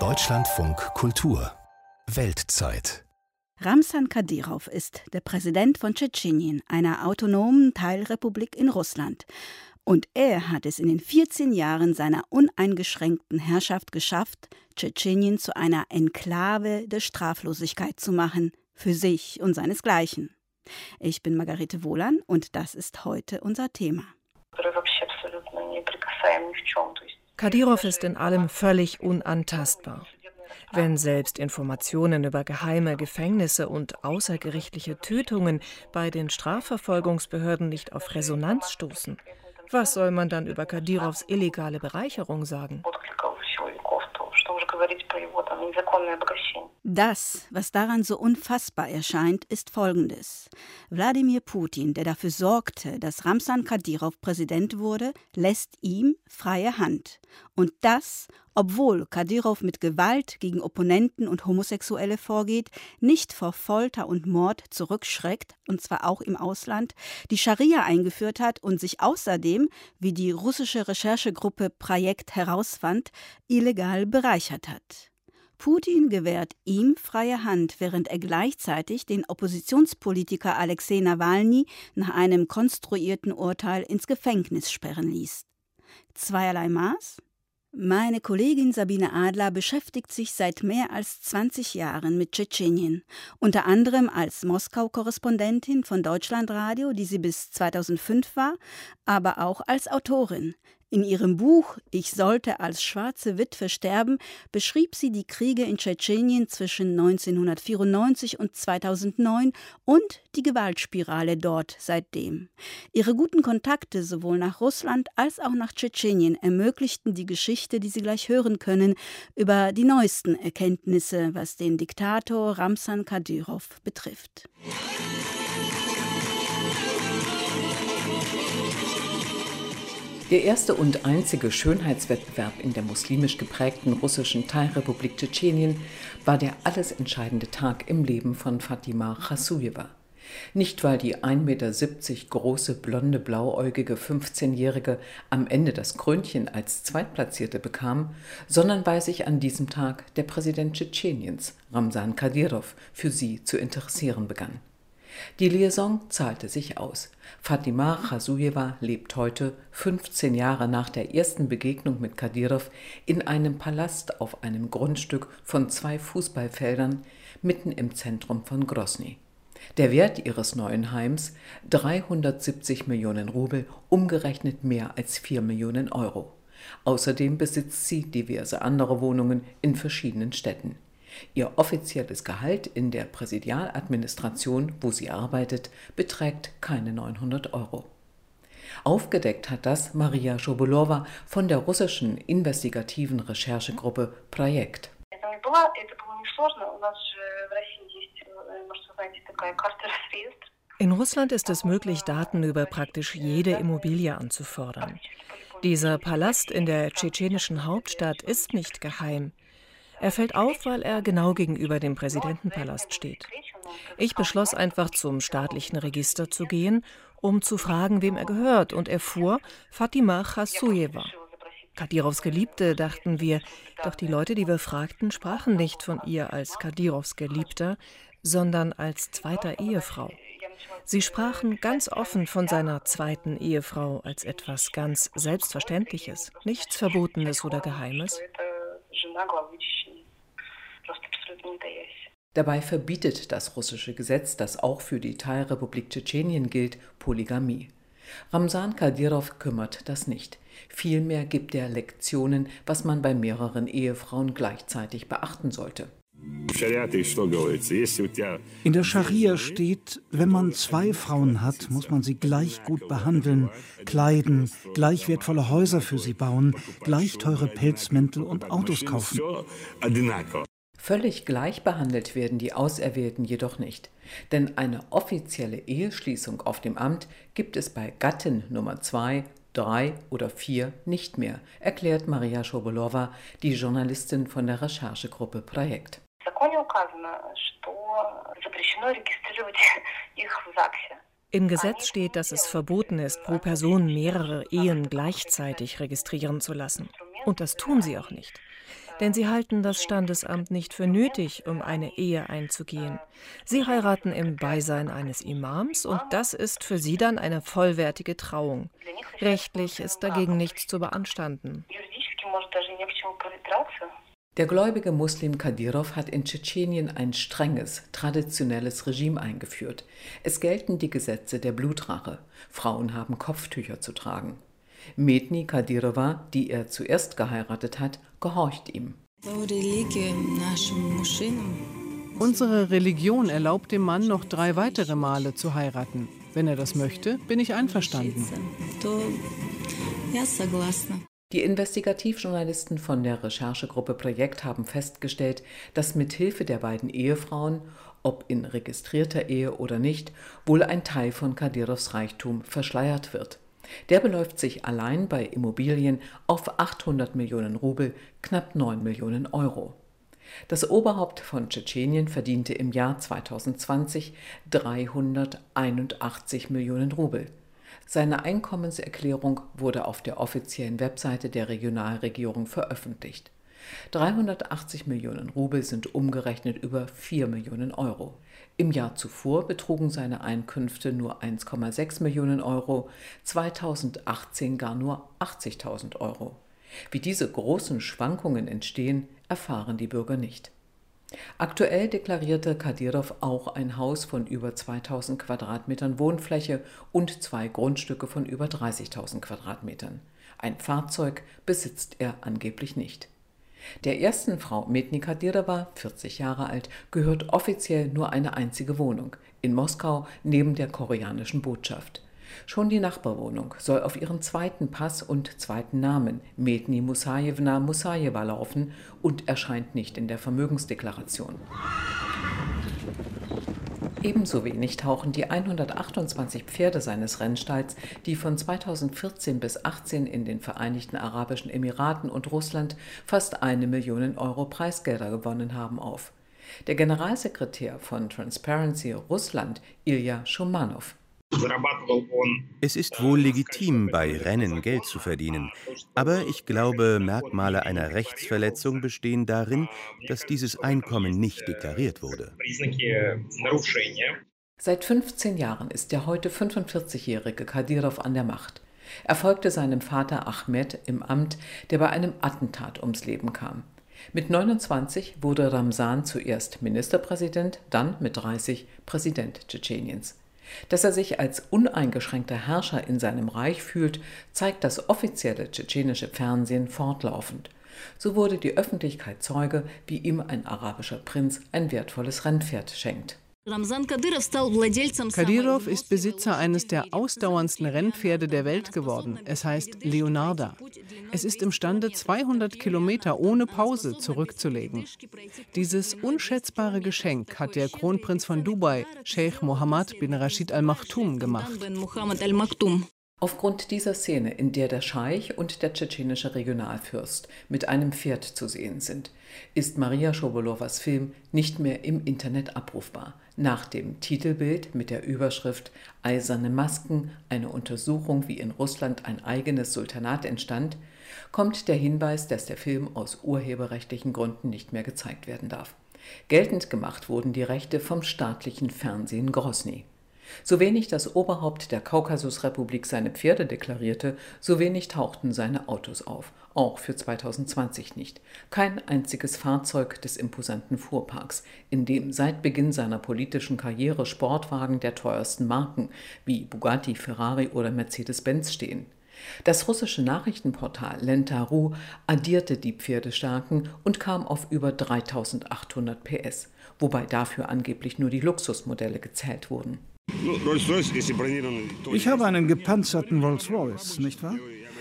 Deutschlandfunk Kultur Weltzeit Ramsan Kadyrov ist der Präsident von Tschetschenien, einer autonomen Teilrepublik in Russland. Und er hat es in den 14 Jahren seiner uneingeschränkten Herrschaft geschafft, Tschetschenien zu einer Enklave der Straflosigkeit zu machen, für sich und seinesgleichen. Ich bin Margarete Wohlan und das ist heute unser Thema. Kadyrov ist in allem völlig unantastbar. Wenn selbst Informationen über geheime Gefängnisse und außergerichtliche Tötungen bei den Strafverfolgungsbehörden nicht auf Resonanz stoßen, was soll man dann über Kadyrovs illegale Bereicherung sagen? Das, was daran so unfassbar erscheint, ist folgendes. Wladimir Putin, der dafür sorgte, dass Ramsan Kadyrov Präsident wurde, lässt ihm freie Hand. Und das, obwohl Kadyrov mit Gewalt gegen Opponenten und Homosexuelle vorgeht, nicht vor Folter und Mord zurückschreckt, und zwar auch im Ausland, die Scharia eingeführt hat und sich außerdem, wie die russische Recherchegruppe Projekt herausfand, illegal bereichert hat. Putin gewährt ihm freie Hand, während er gleichzeitig den Oppositionspolitiker Alexei Nawalny nach einem konstruierten Urteil ins Gefängnis sperren ließ. Zweierlei Maß? Meine Kollegin Sabine Adler beschäftigt sich seit mehr als 20 Jahren mit Tschetschenien, unter anderem als Moskau-Korrespondentin von Deutschlandradio, die sie bis 2005 war, aber auch als Autorin. In ihrem Buch Ich sollte als schwarze Witwe sterben beschrieb sie die Kriege in Tschetschenien zwischen 1994 und 2009 und die Gewaltspirale dort seitdem. Ihre guten Kontakte sowohl nach Russland als auch nach Tschetschenien ermöglichten die Geschichte, die Sie gleich hören können, über die neuesten Erkenntnisse, was den Diktator Ramsan Kadyrov betrifft. Der erste und einzige Schönheitswettbewerb in der muslimisch geprägten russischen Teilrepublik Tschetschenien war der alles entscheidende Tag im Leben von Fatima Chasujewa. Nicht, weil die 1,70 Meter große, blonde, blauäugige 15-Jährige am Ende das Krönchen als Zweitplatzierte bekam, sondern weil sich an diesem Tag der Präsident Tschetscheniens, Ramsan Kadyrov, für sie zu interessieren begann. Die Liaison zahlte sich aus. Fatima Chasujewa lebt heute, 15 Jahre nach der ersten Begegnung mit Kadyrov, in einem Palast auf einem Grundstück von zwei Fußballfeldern mitten im Zentrum von Grosny. Der Wert ihres neuen Heims 370 Millionen Rubel, umgerechnet mehr als 4 Millionen Euro. Außerdem besitzt sie diverse andere Wohnungen in verschiedenen Städten. Ihr offizielles Gehalt in der Präsidialadministration, wo sie arbeitet, beträgt keine 900 Euro. Aufgedeckt hat das Maria Schobolowa von der russischen investigativen Recherchegruppe Projekt. In Russland ist es möglich, Daten über praktisch jede Immobilie anzufordern. Dieser Palast in der tschetschenischen Hauptstadt ist nicht geheim. Er fällt auf, weil er genau gegenüber dem Präsidentenpalast steht. Ich beschloss einfach zum staatlichen Register zu gehen, um zu fragen, wem er gehört, und erfuhr Fatima Chasujewa. Kadirovs Geliebte, dachten wir, doch die Leute, die wir fragten, sprachen nicht von ihr als Kadirovs Geliebter, sondern als zweiter Ehefrau. Sie sprachen ganz offen von seiner zweiten Ehefrau als etwas ganz Selbstverständliches, nichts Verbotenes oder Geheimes. Dabei verbietet das russische Gesetz, das auch für die Teilrepublik Tschetschenien gilt, Polygamie. Ramsan Kadyrov kümmert das nicht. Vielmehr gibt er Lektionen, was man bei mehreren Ehefrauen gleichzeitig beachten sollte. In der Scharia steht, wenn man zwei Frauen hat, muss man sie gleich gut behandeln, kleiden, gleich wertvolle Häuser für sie bauen, gleich teure Pelzmäntel und Autos kaufen. Völlig gleich behandelt werden die Auserwählten jedoch nicht. Denn eine offizielle Eheschließung auf dem Amt gibt es bei Gattin Nummer zwei, drei oder vier nicht mehr, erklärt Maria Schobolowa, die Journalistin von der Recherchegruppe Projekt законе указано, что запрещено регистрировать их в ЗАГСе. Im Gesetz steht, dass es verboten ist, pro Person mehrere Ehen gleichzeitig registrieren zu lassen. Und das tun sie auch nicht denn sie halten das Standesamt nicht für nötig, um eine Ehe einzugehen. Sie heiraten im Beisein eines Imams und das ist für sie dann eine vollwertige Trauung. Rechtlich ist dagegen nichts zu beanstanden. Der gläubige Muslim Kadyrov hat in Tschetschenien ein strenges, traditionelles Regime eingeführt. Es gelten die Gesetze der Blutrache. Frauen haben Kopftücher zu tragen. Medni Kadyrova, die er zuerst geheiratet hat, gehorcht ihm. Unsere Religion erlaubt dem Mann noch drei weitere Male zu heiraten. Wenn er das möchte, bin ich einverstanden. Die Investigativjournalisten von der Recherchegruppe Projekt haben festgestellt, dass mit Hilfe der beiden Ehefrauen, ob in registrierter Ehe oder nicht, wohl ein Teil von Kadyrovs Reichtum verschleiert wird. Der beläuft sich allein bei Immobilien auf 800 Millionen Rubel, knapp 9 Millionen Euro. Das Oberhaupt von Tschetschenien verdiente im Jahr 2020 381 Millionen Rubel. Seine Einkommenserklärung wurde auf der offiziellen Webseite der Regionalregierung veröffentlicht. 380 Millionen Rubel sind umgerechnet über 4 Millionen Euro. Im Jahr zuvor betrugen seine Einkünfte nur 1,6 Millionen Euro, 2018 gar nur 80.000 Euro. Wie diese großen Schwankungen entstehen, erfahren die Bürger nicht. Aktuell deklarierte Kadyrov auch ein Haus von über 2000 Quadratmetern Wohnfläche und zwei Grundstücke von über 30.000 Quadratmetern. Ein Fahrzeug besitzt er angeblich nicht. Der ersten Frau Medni Kadyrova, 40 Jahre alt, gehört offiziell nur eine einzige Wohnung in Moskau neben der koreanischen Botschaft. Schon die Nachbarwohnung soll auf ihren zweiten Pass und zweiten Namen Medni Musajewna Musajewa laufen und erscheint nicht in der Vermögensdeklaration. Ebenso wenig tauchen die 128 Pferde seines Rennstalls, die von 2014 bis 2018 in den Vereinigten Arabischen Emiraten und Russland fast eine Million Euro Preisgelder gewonnen haben, auf. Der Generalsekretär von Transparency Russland, Ilya Shumanov, es ist wohl legitim, bei Rennen Geld zu verdienen, aber ich glaube, Merkmale einer Rechtsverletzung bestehen darin, dass dieses Einkommen nicht deklariert wurde. Seit 15 Jahren ist der heute 45-jährige Kadyrov an der Macht. Er folgte seinem Vater Ahmed im Amt, der bei einem Attentat ums Leben kam. Mit 29 wurde Ramsan zuerst Ministerpräsident, dann mit 30 Präsident Tschetscheniens. Dass er sich als uneingeschränkter Herrscher in seinem Reich fühlt, zeigt das offizielle tschetschenische Fernsehen fortlaufend. So wurde die Öffentlichkeit Zeuge, wie ihm ein arabischer Prinz ein wertvolles Rennpferd schenkt. Kadyrov ist Besitzer eines der ausdauerndsten Rennpferde der Welt geworden. Es heißt Leonarda. Es ist imstande, 200 Kilometer ohne Pause zurückzulegen. Dieses unschätzbare Geschenk hat der Kronprinz von Dubai, Sheikh Mohammed bin Rashid Al Maktoum, gemacht. Aufgrund dieser Szene, in der der Scheich und der tschetschenische Regionalfürst mit einem Pferd zu sehen sind, ist Maria Schobolowas Film nicht mehr im Internet abrufbar. Nach dem Titelbild mit der Überschrift Eiserne Masken, eine Untersuchung, wie in Russland ein eigenes Sultanat entstand, kommt der Hinweis, dass der Film aus urheberrechtlichen Gründen nicht mehr gezeigt werden darf. Geltend gemacht wurden die Rechte vom staatlichen Fernsehen Grosny. So wenig das Oberhaupt der Kaukasusrepublik seine Pferde deklarierte, so wenig tauchten seine Autos auf, auch für 2020 nicht. Kein einziges Fahrzeug des imposanten Fuhrparks, in dem seit Beginn seiner politischen Karriere Sportwagen der teuersten Marken wie Bugatti, Ferrari oder Mercedes-Benz stehen. Das russische Nachrichtenportal Lenta.ru addierte die Pferdestärken und kam auf über 3800 PS, wobei dafür angeblich nur die Luxusmodelle gezählt wurden. Ich habe einen gepanzerten Rolls-Royce, nicht wahr?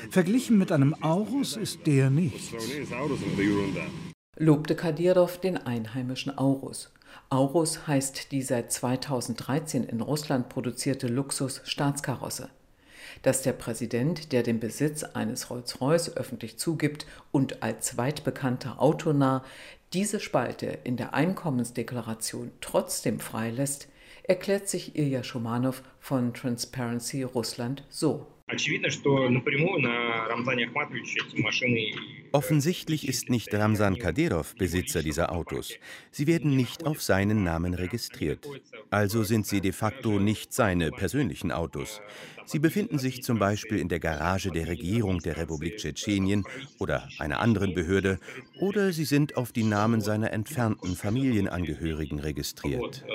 Verglichen mit einem Aurus ist der nichts. Lobte Kadyrov den einheimischen Aurus. Aurus heißt die seit 2013 in Russland produzierte Luxus-Staatskarosse. Dass der Präsident, der den Besitz eines Rolls-Royce öffentlich zugibt und als zweitbekannter Autonah diese Spalte in der Einkommensdeklaration trotzdem freilässt, erklärt sich Ilya Schumanow von Transparency Russland so. Offensichtlich ist nicht Ramsan Kadyrov Besitzer dieser Autos. Sie werden nicht auf seinen Namen registriert. Also sind sie de facto nicht seine persönlichen Autos. Sie befinden sich zum Beispiel in der Garage der Regierung der Republik Tschetschenien oder einer anderen Behörde oder sie sind auf die Namen seiner entfernten Familienangehörigen registriert.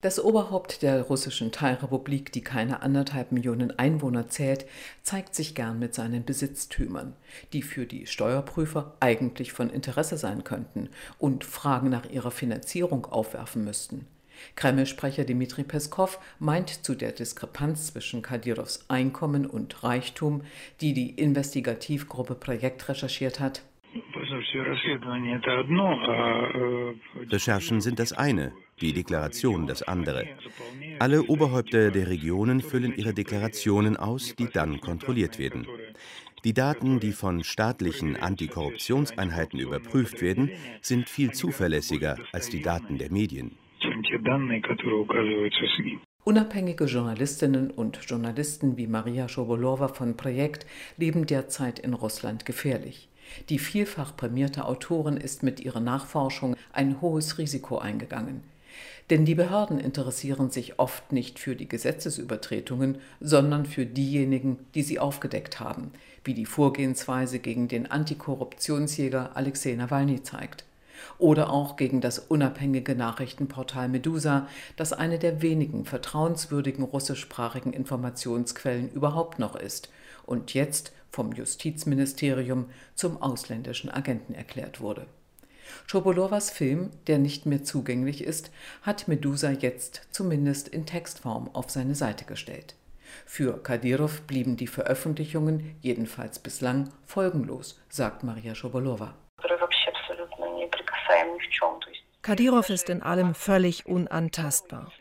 Das Oberhaupt der russischen Teilrepublik, die keine anderthalb Millionen Einwohner zählt, zeigt sich gern mit seinen Besitztümern, die für die Steuerprüfer eigentlich von Interesse sein könnten und Fragen nach ihrer Finanzierung aufwerfen müssten. Kreml-Sprecher Dmitri Peskov meint zu der Diskrepanz zwischen Kadyrows Einkommen und Reichtum, die die Investigativgruppe Projekt recherchiert hat. Recherchen sind das eine, die Deklaration das andere. Alle Oberhäupter der Regionen füllen ihre Deklarationen aus, die dann kontrolliert werden. Die Daten, die von staatlichen Antikorruptionseinheiten überprüft werden, sind viel zuverlässiger als die Daten der Medien. Unabhängige Journalistinnen und Journalisten wie Maria Schobolowa von Projekt leben derzeit in Russland gefährlich. Die vielfach prämierte Autorin ist mit ihrer Nachforschung ein hohes Risiko eingegangen. Denn die Behörden interessieren sich oft nicht für die Gesetzesübertretungen, sondern für diejenigen, die sie aufgedeckt haben, wie die Vorgehensweise gegen den Antikorruptionsjäger Alexei Nawalny zeigt. Oder auch gegen das unabhängige Nachrichtenportal Medusa, das eine der wenigen vertrauenswürdigen russischsprachigen Informationsquellen überhaupt noch ist und jetzt vom Justizministerium zum ausländischen Agenten erklärt wurde. Schobolowas Film, der nicht mehr zugänglich ist, hat Medusa jetzt zumindest in Textform auf seine Seite gestellt. Für Kadyrov blieben die Veröffentlichungen, jedenfalls bislang, folgenlos, sagt Maria Schobolowa. Kadyrov ist in allem völlig unantastbar.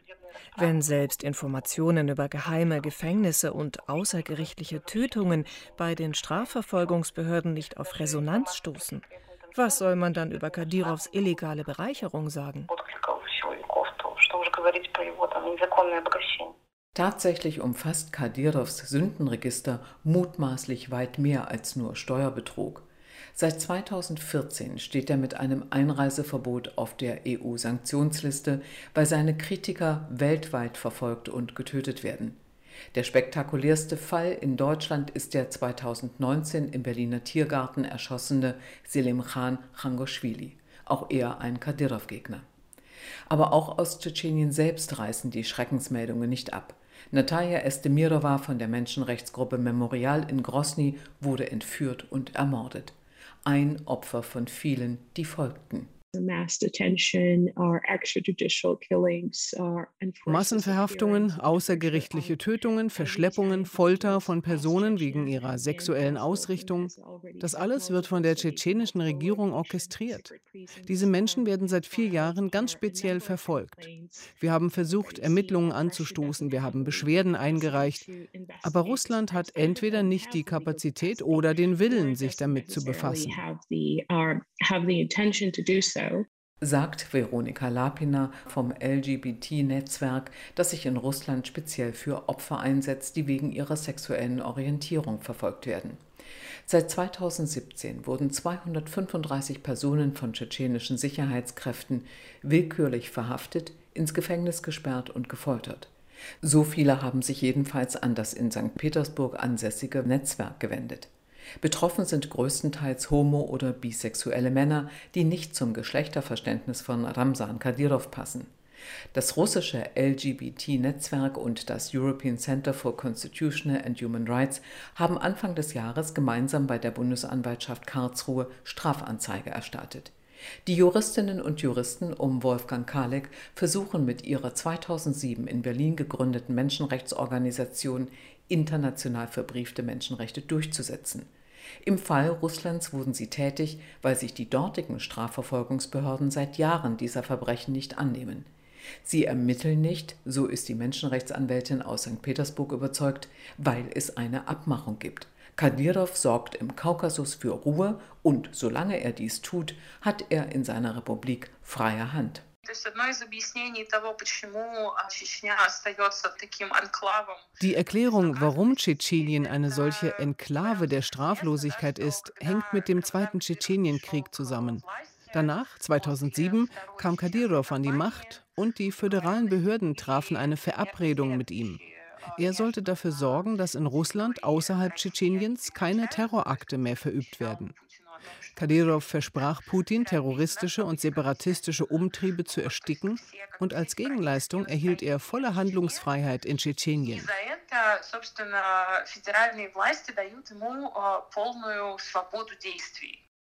Wenn selbst Informationen über geheime Gefängnisse und außergerichtliche Tötungen bei den Strafverfolgungsbehörden nicht auf Resonanz stoßen, was soll man dann über Kadyrovs illegale Bereicherung sagen? Tatsächlich umfasst Kadyrovs Sündenregister mutmaßlich weit mehr als nur Steuerbetrug. Seit 2014 steht er mit einem Einreiseverbot auf der EU-Sanktionsliste, weil seine Kritiker weltweit verfolgt und getötet werden. Der spektakulärste Fall in Deutschland ist der 2019 im Berliner Tiergarten erschossene Selim Khan Khangoshvili, auch er ein Kadyrov-Gegner. Aber auch aus Tschetschenien selbst reißen die Schreckensmeldungen nicht ab. Natalia Estemirova von der Menschenrechtsgruppe Memorial in Grosny wurde entführt und ermordet ein Opfer von vielen, die folgten. Massenverhaftungen, außergerichtliche Tötungen, Verschleppungen, Folter von Personen wegen ihrer sexuellen Ausrichtung, das alles wird von der tschetschenischen Regierung orchestriert. Diese Menschen werden seit vier Jahren ganz speziell verfolgt. Wir haben versucht, Ermittlungen anzustoßen, wir haben Beschwerden eingereicht, aber Russland hat entweder nicht die Kapazität oder den Willen, sich damit zu befassen sagt Veronika Lapina vom LGBT-Netzwerk, das sich in Russland speziell für Opfer einsetzt, die wegen ihrer sexuellen Orientierung verfolgt werden. Seit 2017 wurden 235 Personen von tschetschenischen Sicherheitskräften willkürlich verhaftet, ins Gefängnis gesperrt und gefoltert. So viele haben sich jedenfalls an das in St. Petersburg ansässige Netzwerk gewendet. Betroffen sind größtenteils homo- oder bisexuelle Männer, die nicht zum Geschlechterverständnis von Ramsan Kadyrov passen. Das russische LGBT-Netzwerk und das European Center for Constitutional and Human Rights haben Anfang des Jahres gemeinsam bei der Bundesanwaltschaft Karlsruhe Strafanzeige erstattet. Die Juristinnen und Juristen um Wolfgang Kalek versuchen mit ihrer 2007 in Berlin gegründeten Menschenrechtsorganisation international verbriefte Menschenrechte durchzusetzen. Im Fall Russlands wurden sie tätig, weil sich die dortigen Strafverfolgungsbehörden seit Jahren dieser Verbrechen nicht annehmen. Sie ermitteln nicht, so ist die Menschenrechtsanwältin aus St. Petersburg überzeugt, weil es eine Abmachung gibt. Kadyrov sorgt im Kaukasus für Ruhe und solange er dies tut, hat er in seiner Republik freie Hand. Die Erklärung, warum Tschetschenien eine solche Enklave der Straflosigkeit ist, hängt mit dem Zweiten Tschetschenienkrieg zusammen. Danach, 2007, kam Kadyrov an die Macht und die föderalen Behörden trafen eine Verabredung mit ihm. Er sollte dafür sorgen, dass in Russland außerhalb Tschetscheniens keine Terrorakte mehr verübt werden. Kadyrov versprach Putin, terroristische und separatistische Umtriebe zu ersticken und als Gegenleistung erhielt er volle Handlungsfreiheit in Tschetschenien.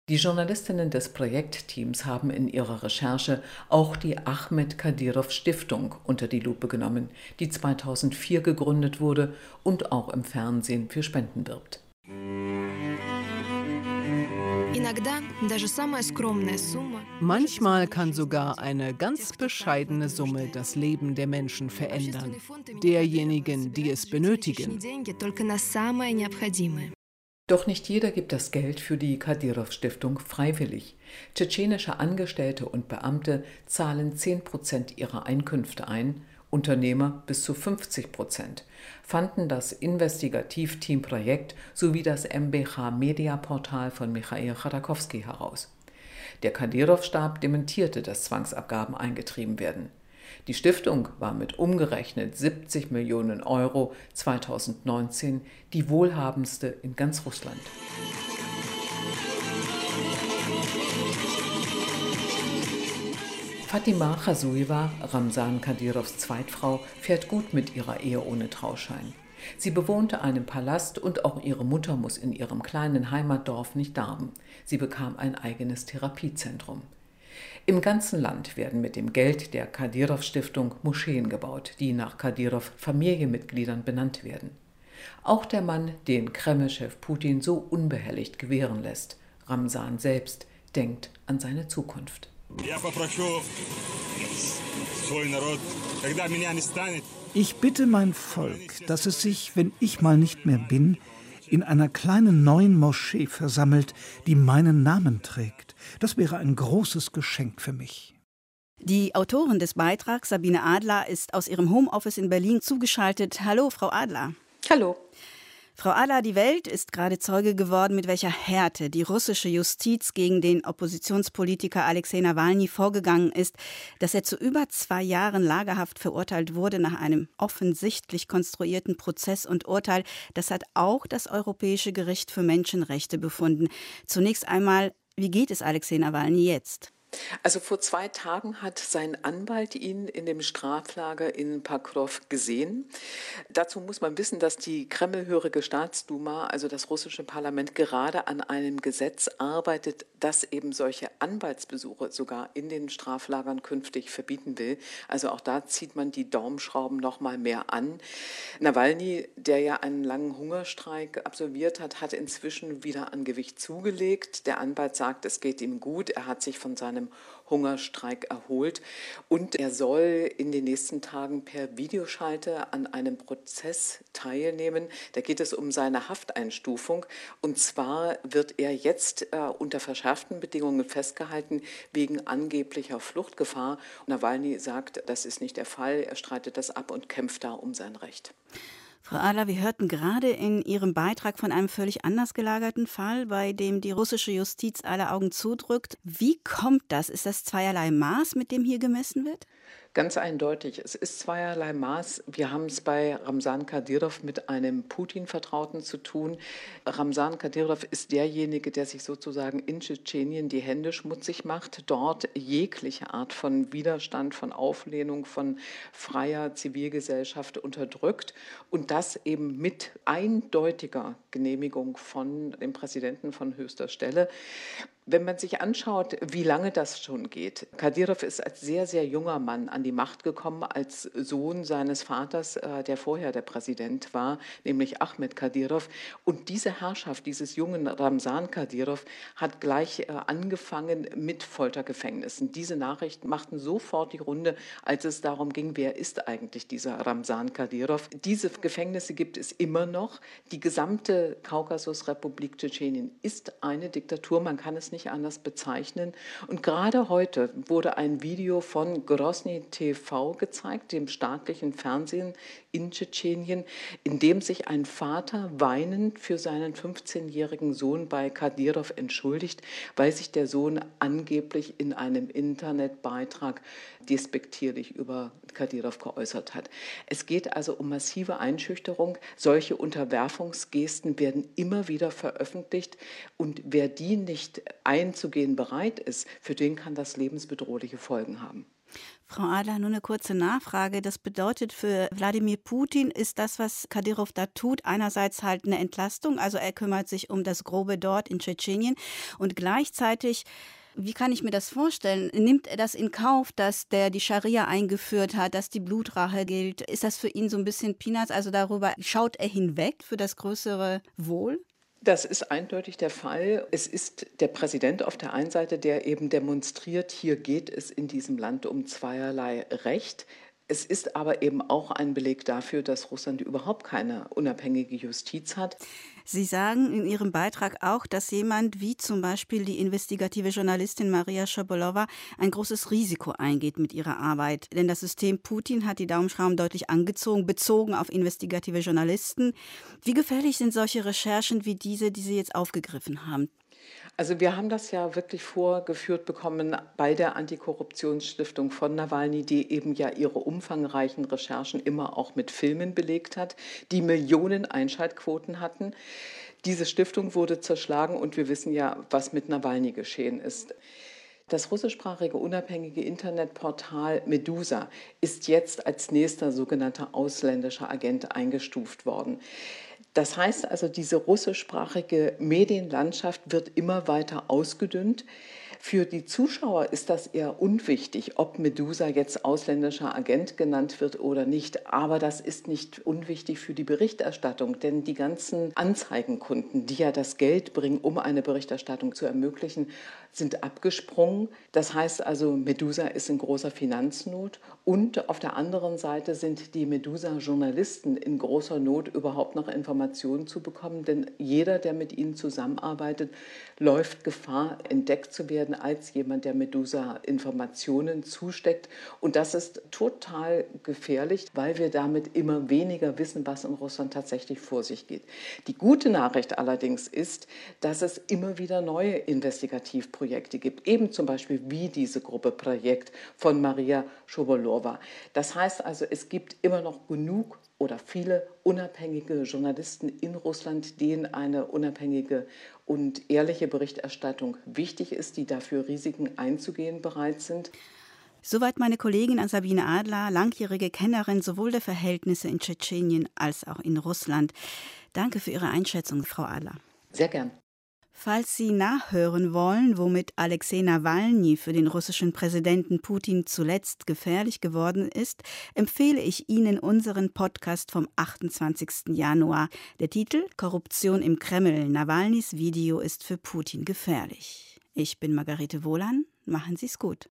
Die Journalistinnen des Projektteams haben in ihrer Recherche auch die Ahmed Kadyrov Stiftung unter die Lupe genommen, die 2004 gegründet wurde und auch im Fernsehen für Spenden wirbt. Manchmal kann sogar eine ganz bescheidene Summe das Leben der Menschen verändern, derjenigen, die es benötigen. Doch nicht jeder gibt das Geld für die Kadyrov-Stiftung freiwillig. Tschetschenische Angestellte und Beamte zahlen 10 Prozent ihrer Einkünfte ein, Unternehmer bis zu 50 Prozent, fanden das Investigativteam-Projekt sowie das MBH-Media-Portal von Michail Chodakowski heraus. Der Kadyrov-Stab dementierte, dass Zwangsabgaben eingetrieben werden. Die Stiftung war mit umgerechnet 70 Millionen Euro 2019 die wohlhabendste in ganz Russland. Fatima Khasuiva, Ramsan Kadyrovs Zweitfrau, fährt gut mit ihrer Ehe ohne Trauschein. Sie bewohnte einen Palast und auch ihre Mutter muss in ihrem kleinen Heimatdorf nicht darben. Sie bekam ein eigenes Therapiezentrum. Im ganzen Land werden mit dem Geld der Kadyrov-Stiftung Moscheen gebaut, die nach Kadyrov Familienmitgliedern benannt werden. Auch der Mann, den Kreml-Chef Putin so unbehelligt gewähren lässt, Ramsan selbst, denkt an seine Zukunft. Ich bitte mein Volk, dass es sich, wenn ich mal nicht mehr bin, in einer kleinen neuen Moschee versammelt, die meinen Namen trägt. Das wäre ein großes Geschenk für mich. Die Autorin des Beitrags, Sabine Adler, ist aus ihrem Homeoffice in Berlin zugeschaltet. Hallo, Frau Adler. Hallo. Frau Adler, die Welt ist gerade Zeuge geworden, mit welcher Härte die russische Justiz gegen den Oppositionspolitiker Alexei Nawalny vorgegangen ist, dass er zu über zwei Jahren Lagerhaft verurteilt wurde nach einem offensichtlich konstruierten Prozess und Urteil. Das hat auch das Europäische Gericht für Menschenrechte befunden. Zunächst einmal, wie geht es Alexei Nawalny jetzt? Also vor zwei Tagen hat sein Anwalt ihn in dem Straflager in Pakrow gesehen. Dazu muss man wissen, dass die kremlhörige Staatsduma, also das russische Parlament, gerade an einem Gesetz arbeitet, das eben solche Anwaltsbesuche sogar in den Straflagern künftig verbieten will. Also auch da zieht man die Daumenschrauben noch mal mehr an. Nawalny, der ja einen langen Hungerstreik absolviert hat, hat inzwischen wieder an Gewicht zugelegt. Der Anwalt sagt, es geht ihm gut. Er hat sich von seiner einem Hungerstreik erholt. Und er soll in den nächsten Tagen per Videoschalte an einem Prozess teilnehmen. Da geht es um seine Hafteinstufung. Und zwar wird er jetzt äh, unter verschärften Bedingungen festgehalten wegen angeblicher Fluchtgefahr. Nawalny sagt, das ist nicht der Fall. Er streitet das ab und kämpft da um sein Recht. Frau Adler, wir hörten gerade in Ihrem Beitrag von einem völlig anders gelagerten Fall, bei dem die russische Justiz alle Augen zudrückt. Wie kommt das? Ist das zweierlei Maß, mit dem hier gemessen wird? Ganz eindeutig. Es ist zweierlei Maß. Wir haben es bei Ramsan Kadyrov mit einem Putin-Vertrauten zu tun. Ramsan Kadyrov ist derjenige, der sich sozusagen in Tschetschenien die Hände schmutzig macht, dort jegliche Art von Widerstand, von Auflehnung, von freier Zivilgesellschaft unterdrückt und das eben mit eindeutiger Genehmigung von dem Präsidenten von höchster Stelle. Wenn man sich anschaut, wie lange das schon geht, Kadyrov ist als sehr, sehr junger Mann an die Macht gekommen als Sohn seines Vaters, äh, der vorher der Präsident war, nämlich Ahmed Kadyrov. Und diese Herrschaft dieses jungen Ramsan Kadyrov hat gleich äh, angefangen mit Foltergefängnissen. Diese Nachrichten machten sofort die Runde, als es darum ging, wer ist eigentlich dieser Ramsan Kadyrov. Diese Gefängnisse gibt es immer noch. Die gesamte Kaukasusrepublik Tschetschenien ist eine Diktatur, man kann es nicht anders bezeichnen. Und gerade heute wurde ein Video von Grosny TV gezeigt, dem staatlichen Fernsehen in Tschetschenien, in dem sich ein Vater weinend für seinen 15-jährigen Sohn bei Kadyrov entschuldigt, weil sich der Sohn angeblich in einem Internetbeitrag despektierlich über Kadyrov geäußert hat. Es geht also um massive Einschüchterung. Solche Unterwerfungsgesten werden immer wieder veröffentlicht und wer die nicht einzugehen bereit ist, für den kann das lebensbedrohliche Folgen haben. Frau Adler, nur eine kurze Nachfrage. Das bedeutet für Wladimir Putin, ist das, was Kadyrov da tut, einerseits halt eine Entlastung, also er kümmert sich um das Grobe dort in Tschetschenien und gleichzeitig wie kann ich mir das vorstellen? Nimmt er das in Kauf, dass der die Scharia eingeführt hat, dass die Blutrache gilt? Ist das für ihn so ein bisschen Peanuts? Also darüber schaut er hinweg für das größere Wohl? Das ist eindeutig der Fall. Es ist der Präsident auf der einen Seite, der eben demonstriert, hier geht es in diesem Land um zweierlei Recht. Es ist aber eben auch ein Beleg dafür, dass Russland überhaupt keine unabhängige Justiz hat. Sie sagen in Ihrem Beitrag auch, dass jemand wie zum Beispiel die investigative Journalistin Maria Schobolowa ein großes Risiko eingeht mit ihrer Arbeit. Denn das System Putin hat die Daumenschrauben deutlich angezogen, bezogen auf investigative Journalisten. Wie gefährlich sind solche Recherchen wie diese, die Sie jetzt aufgegriffen haben? Also wir haben das ja wirklich vorgeführt bekommen bei der Antikorruptionsstiftung von Nawalny, die eben ja ihre umfangreichen Recherchen immer auch mit Filmen belegt hat, die Millionen Einschaltquoten hatten. Diese Stiftung wurde zerschlagen und wir wissen ja, was mit Nawalny geschehen ist. Das russischsprachige unabhängige Internetportal Medusa ist jetzt als nächster sogenannter ausländischer Agent eingestuft worden. Das heißt also, diese russischsprachige Medienlandschaft wird immer weiter ausgedünnt. Für die Zuschauer ist das eher unwichtig, ob Medusa jetzt ausländischer Agent genannt wird oder nicht. Aber das ist nicht unwichtig für die Berichterstattung, denn die ganzen Anzeigenkunden, die ja das Geld bringen, um eine Berichterstattung zu ermöglichen, sind abgesprungen. Das heißt also, Medusa ist in großer Finanznot und auf der anderen Seite sind die Medusa-Journalisten in großer Not, überhaupt noch Informationen zu bekommen, denn jeder, der mit ihnen zusammenarbeitet, läuft Gefahr, entdeckt zu werden als jemand, der Medusa Informationen zusteckt. Und das ist total gefährlich, weil wir damit immer weniger wissen, was in Russland tatsächlich vor sich geht. Die gute Nachricht allerdings ist, dass es immer wieder neue Investigativprojekte gibt, eben zum Beispiel wie diese Gruppe Projekt von Maria Schobolova. Das heißt also, es gibt immer noch genug oder viele unabhängige Journalisten in Russland, denen eine unabhängige und ehrliche Berichterstattung wichtig ist, die dafür Risiken einzugehen bereit sind. Soweit meine Kollegin Sabine Adler, langjährige Kennerin sowohl der Verhältnisse in Tschetschenien als auch in Russland. Danke für Ihre Einschätzung, Frau Adler. Sehr gern. Falls Sie nachhören wollen, womit Alexei Nawalny für den russischen Präsidenten Putin zuletzt gefährlich geworden ist, empfehle ich Ihnen unseren Podcast vom 28. Januar. Der Titel Korruption im Kreml. Nawalnys Video ist für Putin gefährlich. Ich bin Margarete Wohlan. Machen Sie es gut.